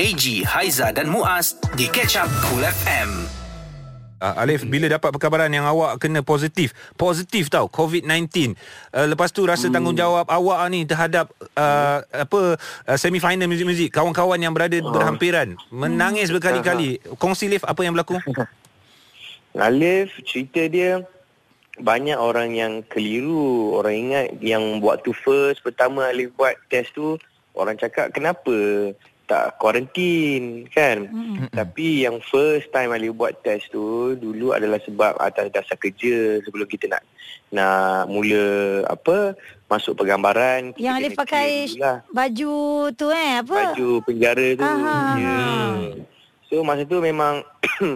AG, Haiza dan Muaz di Catch Up Cool FM. Uh, Alif bila dapat perkabaran yang awak kena positif? Positif tau COVID-19 uh, lepas tu rasa tanggungjawab awak ni terhadap uh, apa uh, semi final muzik-muzik kawan-kawan yang berada berhampiran. Menangis berkali-kali. Kongsi Alif apa yang berlaku? Alif cerita dia banyak orang yang keliru. Orang ingat yang waktu first pertama Alif buat test tu orang cakap kenapa tak kuarantin kan? Mm-hmm. tapi yang first time Ali buat test tu dulu adalah sebab atas dasar kerja sebelum kita nak nak mula apa masuk pergambaran yang Ali pakai baju tu eh apa? Baju penjara tu. Ya so masa tu memang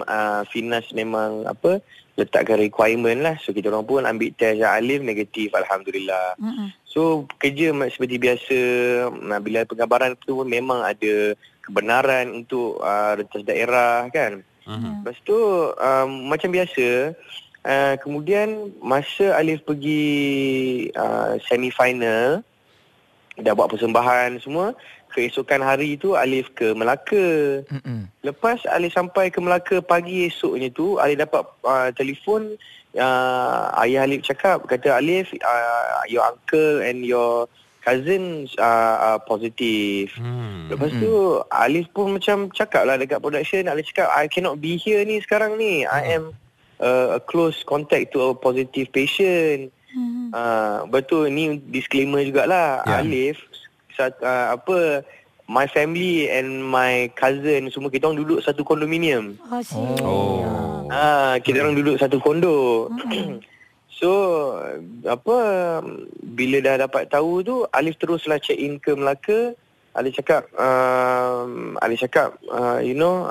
uh, Finas memang apa letakkan requirement lah so kita orang pun ambil test yang Alif negatif Alhamdulillah mm-hmm. So kerja seperti biasa nah, bila penggambaran tu memang ada kebenaran untuk uh, rentas daerah kan. Uh-huh. Lepas tu um, macam biasa uh, kemudian masa Alif pergi uh, semi final dah buat persembahan semua keesokan hari tu Alif ke Melaka. Uh-uh. Lepas Alif sampai ke Melaka pagi esoknya tu Alif dapat uh, telefon uh, ayah Alif cakap kata Alif uh, your uncle and your cousin uh, uh, positif. Hmm. Lepas tu hmm. Alif pun macam cakap lah dekat production Alif cakap I cannot be here ni sekarang ni. Hmm. I am uh, a close contact to a positive patient. Hmm. Uh, betul ni disclaimer jugalah yeah. Alif uh, apa my family and my cousin semua kita orang duduk satu kondominium. Oh. oh. Ah, kita orang duduk satu kondo. so, apa bila dah dapat tahu tu, Alif teruslah check in ke Melaka. Alif cakap, um, Alif cakap, uh, you know,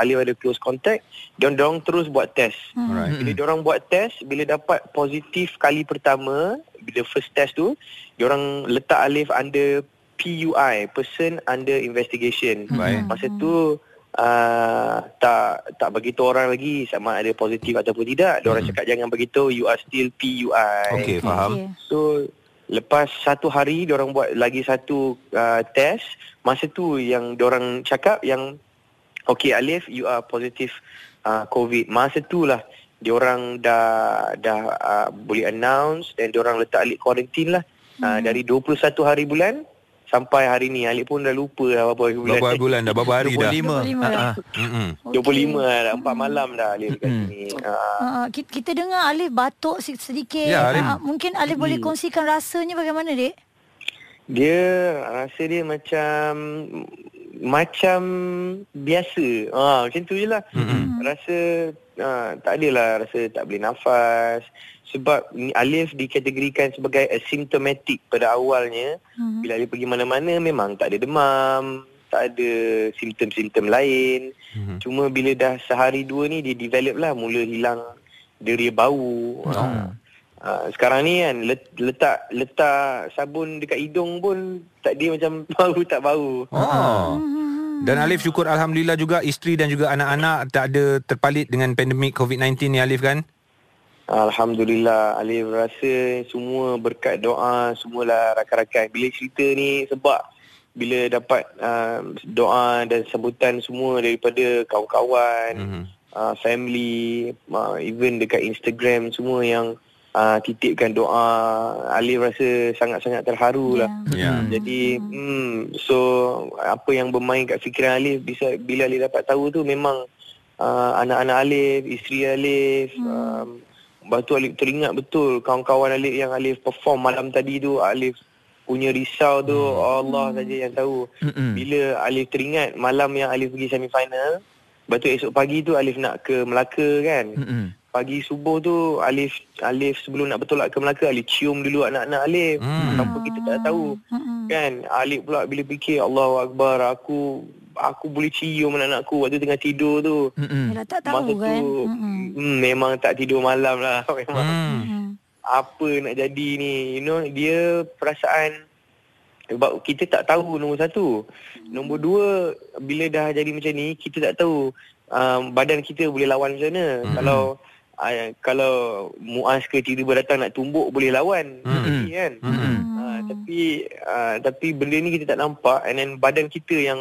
Alif ada close contact. Dia orang terus buat test. Hmm. Bila dia orang buat test, bila dapat positif kali pertama, bila first test tu, dia orang letak Alif under PUI, person under investigation. Hmm. Masa tu uh, tak tak bagi tahu orang lagi sama ada positif ataupun tidak. Dia orang hmm. cakap jangan bagi tahu you are still PUI. Okey, faham. So lepas satu hari dia orang buat lagi satu uh, test, masa tu yang dia orang cakap yang okey Alif you are positive uh, COVID. Masa tu lah dia orang dah dah uh, boleh announce dan dia orang letak Alif quarantine lah. Uh, dari 21 hari bulan sampai hari ni Alik pun dah lupa dah berapa bulan. Berapa bulan dah? Berapa hari 25. dah? 25. dah. Uh-huh. Okay. 25 dah. 4 malam dah Alif dekat hmm. sini. Uh. Uh, kita dengar Alif batuk sedikit. Ya, Alif. Uh, mungkin Alif hmm. boleh kongsikan rasanya bagaimana, Dek? Dia rasa dia macam macam biasa. Ah, macam tu je lah. Hmm. Rasa uh, tak adalah rasa tak boleh nafas sebab Alif dikategorikan sebagai asymptomatic pada awalnya hmm. bila Alif pergi mana-mana memang tak ada demam tak ada simptom-simptom lain hmm. cuma bila dah sehari dua ni dia develop lah mula hilang deria bau oh. ha. Ha, sekarang ni kan letak letak sabun dekat hidung pun tak dia macam bau tak bau oh. Dan Alif syukur Alhamdulillah juga isteri dan juga anak-anak tak ada terpalit dengan pandemik COVID-19 ni Alif kan? Alhamdulillah Alif rasa semua berkat doa semualah rakan-rakan bila cerita ni sebab bila dapat uh, doa dan sambutan semua daripada kawan-kawan mm-hmm. uh, family uh, even dekat Instagram semua yang uh, titipkan doa Alif rasa sangat-sangat terharu lah yeah. Yeah. jadi hmm, so apa yang bermain kat fikiran Alif bisa bila Alif dapat tahu tu memang uh, anak-anak Alif isteri Alif mm. um, Lepas tu Alif teringat betul kawan-kawan Alif yang Alif perform malam tadi tu Alif punya risau tu hmm. Allah saja yang tahu. Hmm. Bila Alif teringat malam yang Alif pergi semi final, lepas tu esok pagi tu Alif nak ke Melaka kan. Hmm. Pagi subuh tu Alif Alif sebelum nak bertolak ke Melaka Alif cium dulu anak-anak Alif. Hmm. Tanpa kita tak tahu. Hmm. Kan Alif pula bila fikir Allahu akbar aku aku boleh cium anak-anakku waktu tengah tidur tu. Mm-hmm. tak tahu Masa kan. Tu, mm, memang tak tidur malam lah. Memang. Mm. Apa nak jadi ni? You know, dia perasaan sebab kita tak tahu nombor satu. Nombor dua, bila dah jadi macam ni, kita tak tahu um, badan kita boleh lawan macam mana. Mm-hmm. Kalau uh, kalau Muaz ke tiba-tiba datang nak tumbuk, boleh lawan. Mm-hmm. Kan? Mm-hmm. Uh, tapi uh, tapi benda ni kita tak nampak and then badan kita yang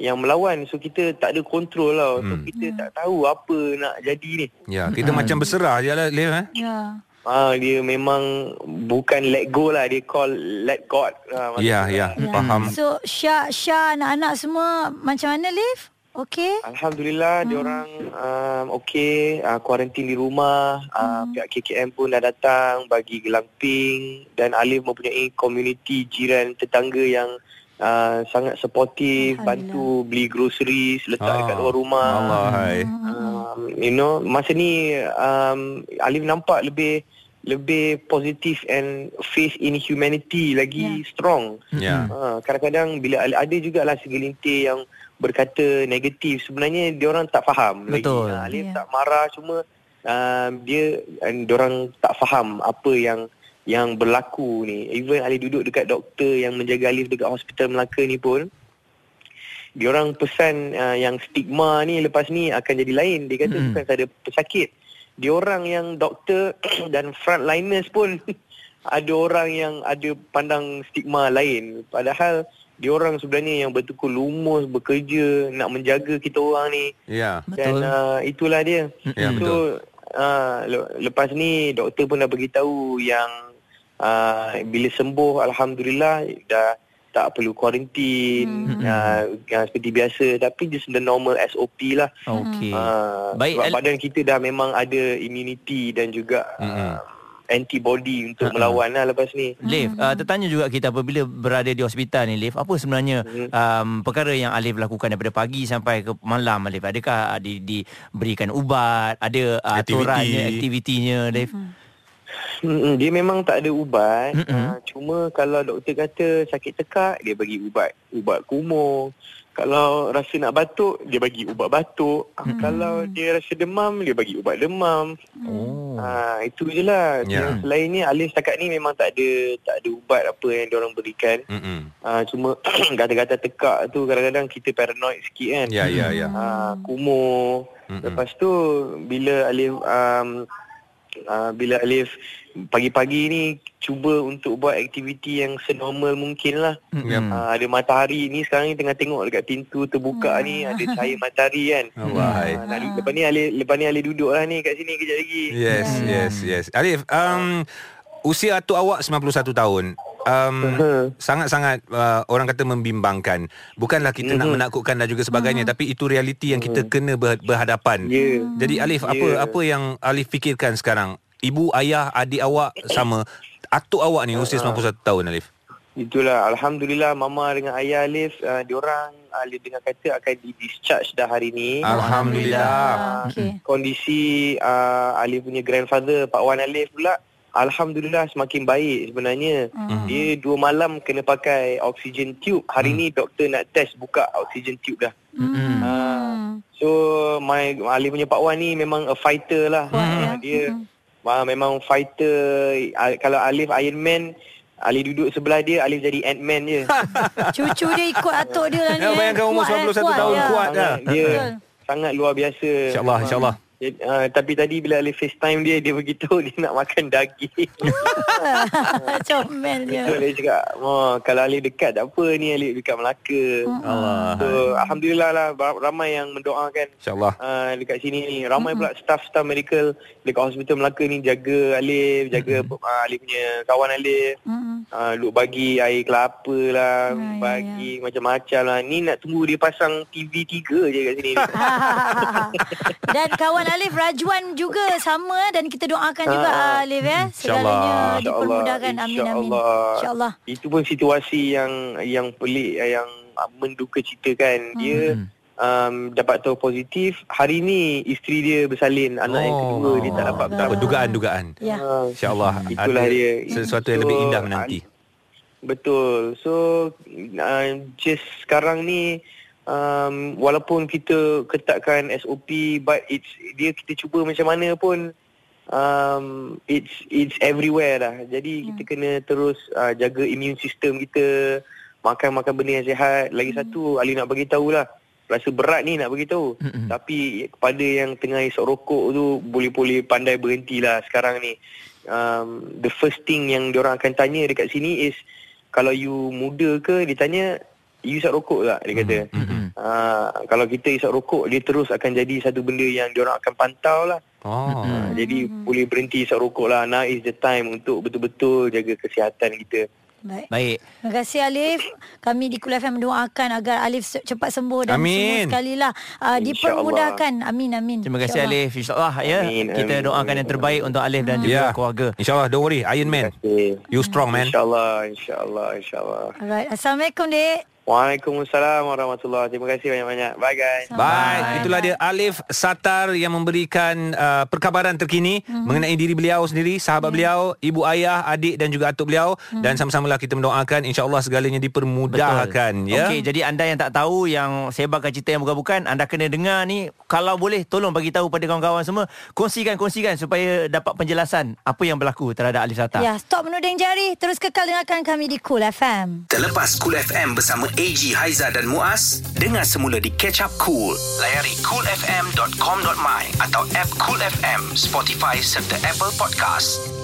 yang melawan so kita tak ada kontrol lah so Hmm. kita tak tahu apa nak jadi ni Ya, kita macam berserah je lah Liv eh. Ya. Ah dia memang bukan let go lah dia call let God. Ah, Ya, ya, faham. So Syah, Syah anak-anak semua macam mana Liv? Okey? Alhamdulillah dia orang um, okey uh, kuarantin di rumah uh, pihak KKM pun dah datang bagi glamping dan Alif mempunyai community jiran tetangga yang uh, sangat supportive Alhamdulillah. bantu beli groceries letak Ah, dekat luar rumah Allah hai. um, you know masa ni um, Alif nampak lebih lebih positif and faith in humanity lagi strong Ya. Ha, kadang-kadang bila ada jugalah segelintir yang berkata negatif sebenarnya dia orang tak faham Betul. lagi. Ha, Alif Ya. tak marah cuma uh, dia dia orang tak faham apa yang yang berlaku ni. Even Alif duduk dekat doktor yang menjaga Alif dekat hospital Melaka ni pun dia orang pesan uh, yang stigma ni lepas ni akan jadi lain. Dia kata Mm-mm. bukan sahaja pesakit. Dia orang yang doktor dan frontliners pun ada orang yang ada pandang stigma lain. Padahal dia orang sebenarnya yang betul-betul lumus bekerja nak menjaga kita orang ni. Ya. Dan Betul. uh, itulah dia. Ya, so, betul. uh, le- lepas ni doktor pun dah beritahu yang uh, bila sembuh alhamdulillah dah tak perlu kuarantin Hmm. uh, uh, seperti biasa tapi just the normal SOP lah. Okey. Uh, Baik, sebab Al- badan kita dah memang ada immunity dan juga uh, antibody untuk Ha-ha. melawan lah lepas ni. Liv, uh, tertanya juga kita apabila berada di hospital ni Liv, apa sebenarnya Hmm. um, perkara yang Alif lakukan daripada pagi sampai ke malam Alif? Adakah uh, di, diberikan ubat, ada uh, aturannya, aktivitinya Liv? Mm-mm, dia memang tak ada ubat. Mm-mm. Uh, cuma kalau doktor kata sakit tekak, dia bagi ubat ubat kumur. Kalau rasa nak batuk, dia bagi ubat batuk. Uh, Kalau dia rasa demam, dia bagi ubat demam. Oh. Ah itu je lah. Yang Selain ni Alif setakat ni memang tak ada tak ada ubat apa yang diorang berikan. Mm-mm. Ah cuma kata-kata tekak tu kadang-kadang kita paranoid sikit kan. Ya, ya, ya. Kumur. Mm-mm. Lepas tu bila Alif um, uh, bila Alif pagi-pagi ni cuba untuk buat aktiviti yang senormal mungkin lah. Mm-mm. Ah, ada matahari ni sekarang ni tengah tengok dekat pintu terbuka ni ada cahaya matahari kan. Allah hai. Ah, nak, lepas ni Alif lepas ni Alif duduk lah ni kat sini kejap lagi. Yes, yes, yes. Alif, um, usia atuk awak 91 tahun. Um, sangat-sangat uh, orang kata membimbangkan. Bukanlah kita nak menakutkan dan juga sebagainya, tapi itu realiti yang kita kena ber- berhadapan. Ya. Jadi Alif, apa Ya. apa yang Alif fikirkan sekarang? Ibu, ayah, adik awak sama. Atuk awak ni usia 91 tahun Alif. Itulah Alhamdulillah Mama dengan ayah Alif uh, Diorang Alif dengar kata akan di discharge dah hari ni Alhamdulillah. Ah, Okey. Kondisi uh, Alif punya grandfather Pak Wan Alif pula Alhamdulillah semakin baik sebenarnya Hmm. Dia dua malam kena pakai oxygen tube Hari ni doktor nak test buka oxygen tube dah Mm-mm. Hmm. So my Alif punya Pak Wan ni memang a fighter lah Kuat, Ah, ya. Dia ah, memang fighter Kalau Alif Iron Man Alif duduk sebelah dia Alif jadi Ant-Man je Cucu dia ikut atuk dia lah ni. Ya, eh. bayangkan umur Kuat, eh, 91 tahun, ya. kuat dah. Sangat Dia Betul. sangat luar biasa InsyaAllah, insyaAllah. Uh, tapi tadi bila Alif FaceTime dia Dia beritahu dia nak makan daging Comel dia. So dia cakap oh, Kalau Alif dekat tak apa ni Alif dekat Melaka Allah. So Alhamdulillah lah Ramai yang mendoakan InsyaAllah. uh, Dekat sini ni Ramai pula staff-staff medical Dekat hospital Melaka ni Jaga Alif Jaga uh, Alif punya kawan Alif Mm-mm. uh, Duk bagi air kelapa lah Ya, ya, Bagi macam-macam lah Ni nak tunggu dia pasang TV 3 je kat sini ni. dan kawan Alif Rajuan juga sama eh, dan kita doakan juga Ah, Alif ya segalanya dipermudahkan amin amin insyaAllah. Itu pun situasi yang yang pelik yang menduka citakan. Dia Hmm. um, dapat tahu positif. Hari ni isteri dia bersalin anak yang Oh. kedua dia tak dapat Tak apa, bertambah. dugaan-dugaan. ya Ah, InsyaAllah Itulah ada dia. sesuatu yang So, lebih indah menanti. Betul. So uh, just sekarang ni um, walaupun kita ketatkan SOP but it's dia kita cuba macam mana pun um, it's it's everywhere lah. Jadi kita kena terus uh, jaga immune system kita, makan-makan benda yang sihat. Lagi satu Ali nak bagi tahulah rasa berat ni nak bagi tahu. Mm-mm. Tapi kepada yang tengah isap rokok tu boleh-boleh pandai berhentilah sekarang ni. Um, the first thing yang diorang akan tanya dekat sini is kalau you muda ke dia tanya you isap rokok tak dia kata mm-hmm. uh, kalau kita isap rokok dia terus akan jadi satu benda yang diorang akan pantau lah Oh. Uh, jadi hmm. boleh berhenti isap rokok lah. Now is the time untuk betul-betul jaga kesihatan kita. Baik. Baik. Terima kasih Alif. Kami di Kul FM mendoakan agar Alif cepat sembuh dan amin. semua sekali lah uh, dipermudahkan. Amin amin. Terima kasih Alif. InsyaAllah ya. Amin, Kita amin, doakan amin. yang terbaik untuk Alif dan juga yeah. keluarga. InsyaAllah. Don't worry. Iron Man. You strong man. InsyaAllah. InsyaAllah. InsyaAllah. Alright. Assalamualaikum dek. Waalaikumsalam warahmatullahi Terima kasih banyak-banyak. Bye guys. Bye. Bye. Itulah dia Alif Satar yang memberikan uh, perkabaran terkini mm-hmm. mengenai diri beliau sendiri, sahabat yeah. beliau, ibu ayah, adik dan juga atuk beliau mm-hmm. dan sama-samalah kita mendoakan insya-Allah segalanya dipermudahkan Betul. ya. Okey, jadi anda yang tak tahu yang saya bakal cerita yang bukan-bukan, anda kena dengar ni kalau boleh tolong bagi tahu pada kawan-kawan semua, kongsikan kongsikan supaya dapat penjelasan apa yang berlaku terhadap Alif Satar. Ya, stop menuding jari. Terus kekal dengarkan kami di Cool FM. Terlepas Cool FM bersama AG Haiza dan Muaz dengar semula di Catch Up Cool. Layari coolfm.com.my atau app Cool FM Spotify serta Apple Podcast